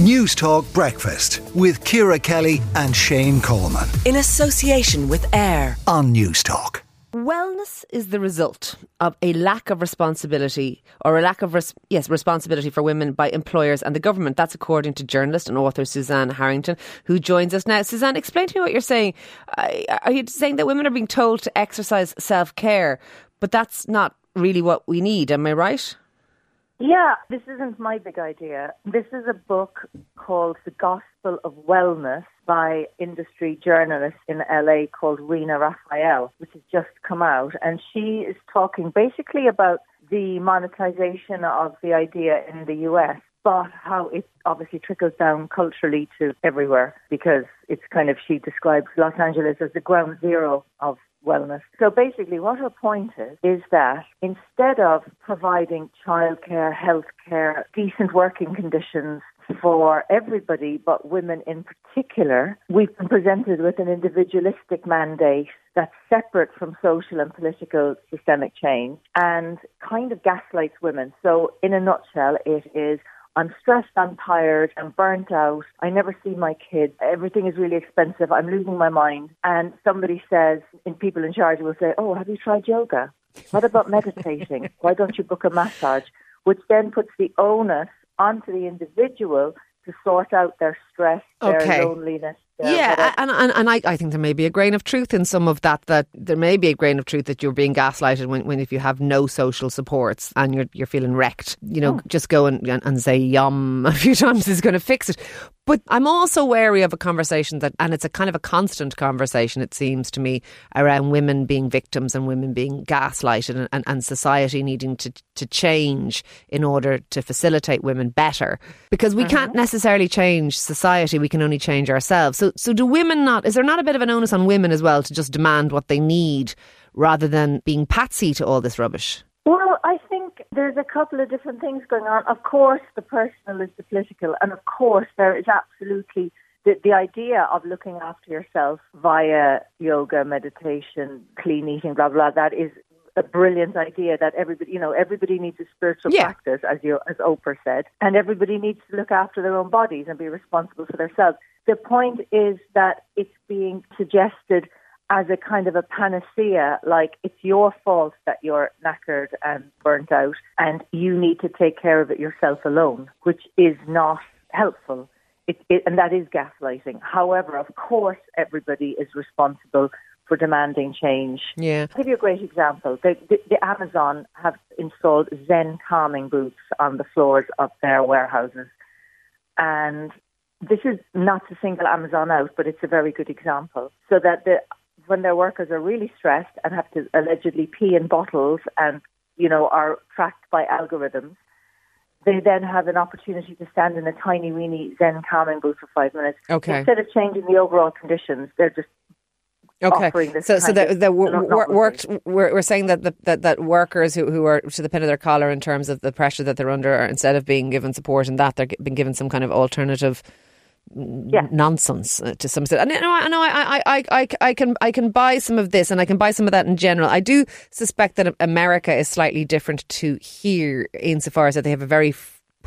News Talk Breakfast with Ciara Kelly and Shane Coleman. In association with AIR on News Talk. Wellness is the result of a lack of responsibility or a lack of res- yes responsibility for women by employers and the government. That's according to journalist and author Suzanne Harrington, who joins us now. Suzanne, explain to me what you're saying. Are you saying that women are being told to exercise self care, but that's not really what we need? Am I right? Yeah, this isn't my big idea. This is a book called The Gospel of Wellness by industry journalist in LA called Rina Raphael, which has just come out. And she is talking basically about the monetization of the idea in the US, but how it obviously trickles down culturally to everywhere because it's kind of, she describes Los Angeles as the ground zero of wellness. So basically, what her point is, is that instead of providing childcare, healthcare, decent working conditions for everybody, but women in particular, we've been presented with an individualistic mandate that's separate from social and political systemic change and kind of gaslights women. So, in a nutshell, it is I'm stressed, I'm tired, I'm burnt out, I never see my kids, everything is really expensive, I'm losing my mind. And somebody says, and people in charge will say, Oh, have you tried yoga? What about meditating? Why don't you book a massage? Which then puts the onus onto the individual to sort out their stress, their okay. loneliness, yeah, uh, and, and and I, I think there may be a grain of truth in some of that. That there may be a grain of truth that you're being gaslighted when, when if you have no social supports and you're you're feeling wrecked. You know, oh. just go and, and say yum a few times is going to fix it. But I'm also wary of a conversation that, and it's a kind of a constant conversation, it seems to me, around women being victims and women being gaslighted and, and, and society needing to, to change in order to facilitate women better. Because we uh-huh. can't necessarily change society, we can only change ourselves. So, so do women not, is there not a bit of an onus on women as well to just demand what they need rather than being patsy to all this rubbish? Well, I think there's a couple of different things going on. Of course, the personal is the political, and of course, there is absolutely the, the idea of looking after yourself via yoga, meditation, clean eating, blah blah. That is a brilliant idea that everybody, you know, everybody needs a spiritual yeah. practice, as you, as Oprah said, and everybody needs to look after their own bodies and be responsible for themselves. The point is that it's being suggested as a kind of a panacea, like it's your fault that you're knackered and burnt out, and you need to take care of it yourself alone, which is not helpful. It, it, and that is gaslighting. However, of course, everybody is responsible for demanding change. Yeah. I'll give you a great example. The, the, the Amazon have installed Zen calming booths on the floors of their warehouses. And this is not to single Amazon out, but it's a very good example. So that the when their workers are really stressed and have to allegedly pee in bottles and, you know, are tracked by algorithms, they then have an opportunity to stand in a tiny, weeny Zen calming booth for five minutes. Okay. Instead of changing the overall conditions, they're just Okay, so so that, that worked. We're, we're saying that the, that that workers who, who are to the pin of their collar in terms of the pressure that they're under, instead of being given support and that they're being given some kind of alternative yeah. nonsense uh, to some extent. And you know, I know I, I, I, I can I can buy some of this, and I can buy some of that in general. I do suspect that America is slightly different to here, insofar as that they have a very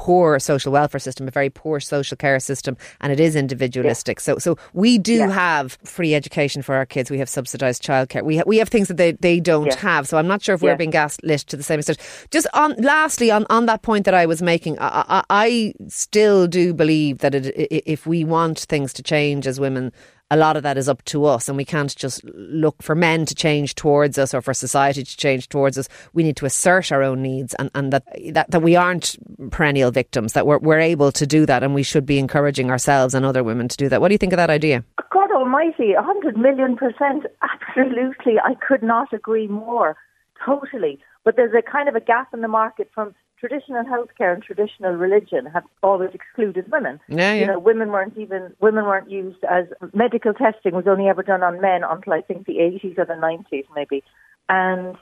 poor social welfare system, a very poor social care system, and it is individualistic. Yeah. So, so we do yeah. have free education for our kids. We have subsidised childcare. We ha- we have things that they, they don't yeah. have. So I'm not sure if we're being gaslit to the same extent. Just on lastly on, on that point that I was making, I, I, I still do believe that it, if we want things to change as women a lot of that is up to us and we can't just look for men to change towards us or for society to change towards us. We need to assert our own needs and, and that, that, that we aren't perennial victims, that we're, we're able to do that and we should be encouraging ourselves and other women to do that. What do you think of that idea? God almighty, 100 million percent. Absolutely. I could not agree more. Totally. But there's a kind of a gap in the market from traditional healthcare and traditional religion have always excluded women. Yeah, yeah. You know, women weren't even women weren't used as medical testing was only ever done on men until I think the 80s or the 90s maybe, and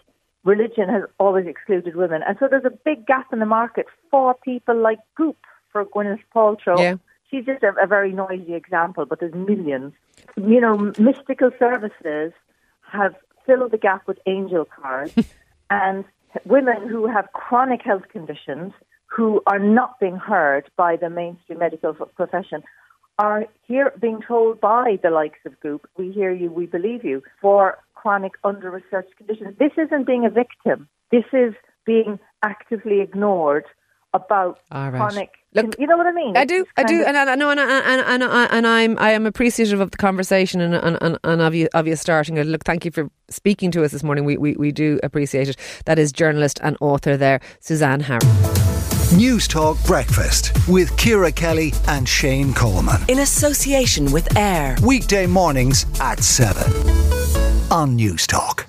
religion has always excluded women. And so there's a big gap in the market for people like Goop for Gwyneth Paltrow. Yeah. She's just a, a very noisy example, but there's millions. You know, mystical services have filled the gap with angel cards, and women who have chronic health conditions who are not being heard by the mainstream medical profession are here being told by the likes of Goop, we hear you, we believe you, for chronic under-researched conditions. This isn't being a victim. This is being actively ignored about right. chronic. Look, you know what I mean? I do, I do, and I know, and, and, and, I and, I'm I am appreciative of the conversation and and, and of you of you starting it. Look, thank you for speaking to us this morning. We we, we do appreciate it. That is journalist and author there, Suzanne Harris. News Talk Breakfast with Ciara Kelly and Shane Coleman. In association with AIR. Weekday mornings at 7 on Newstalk.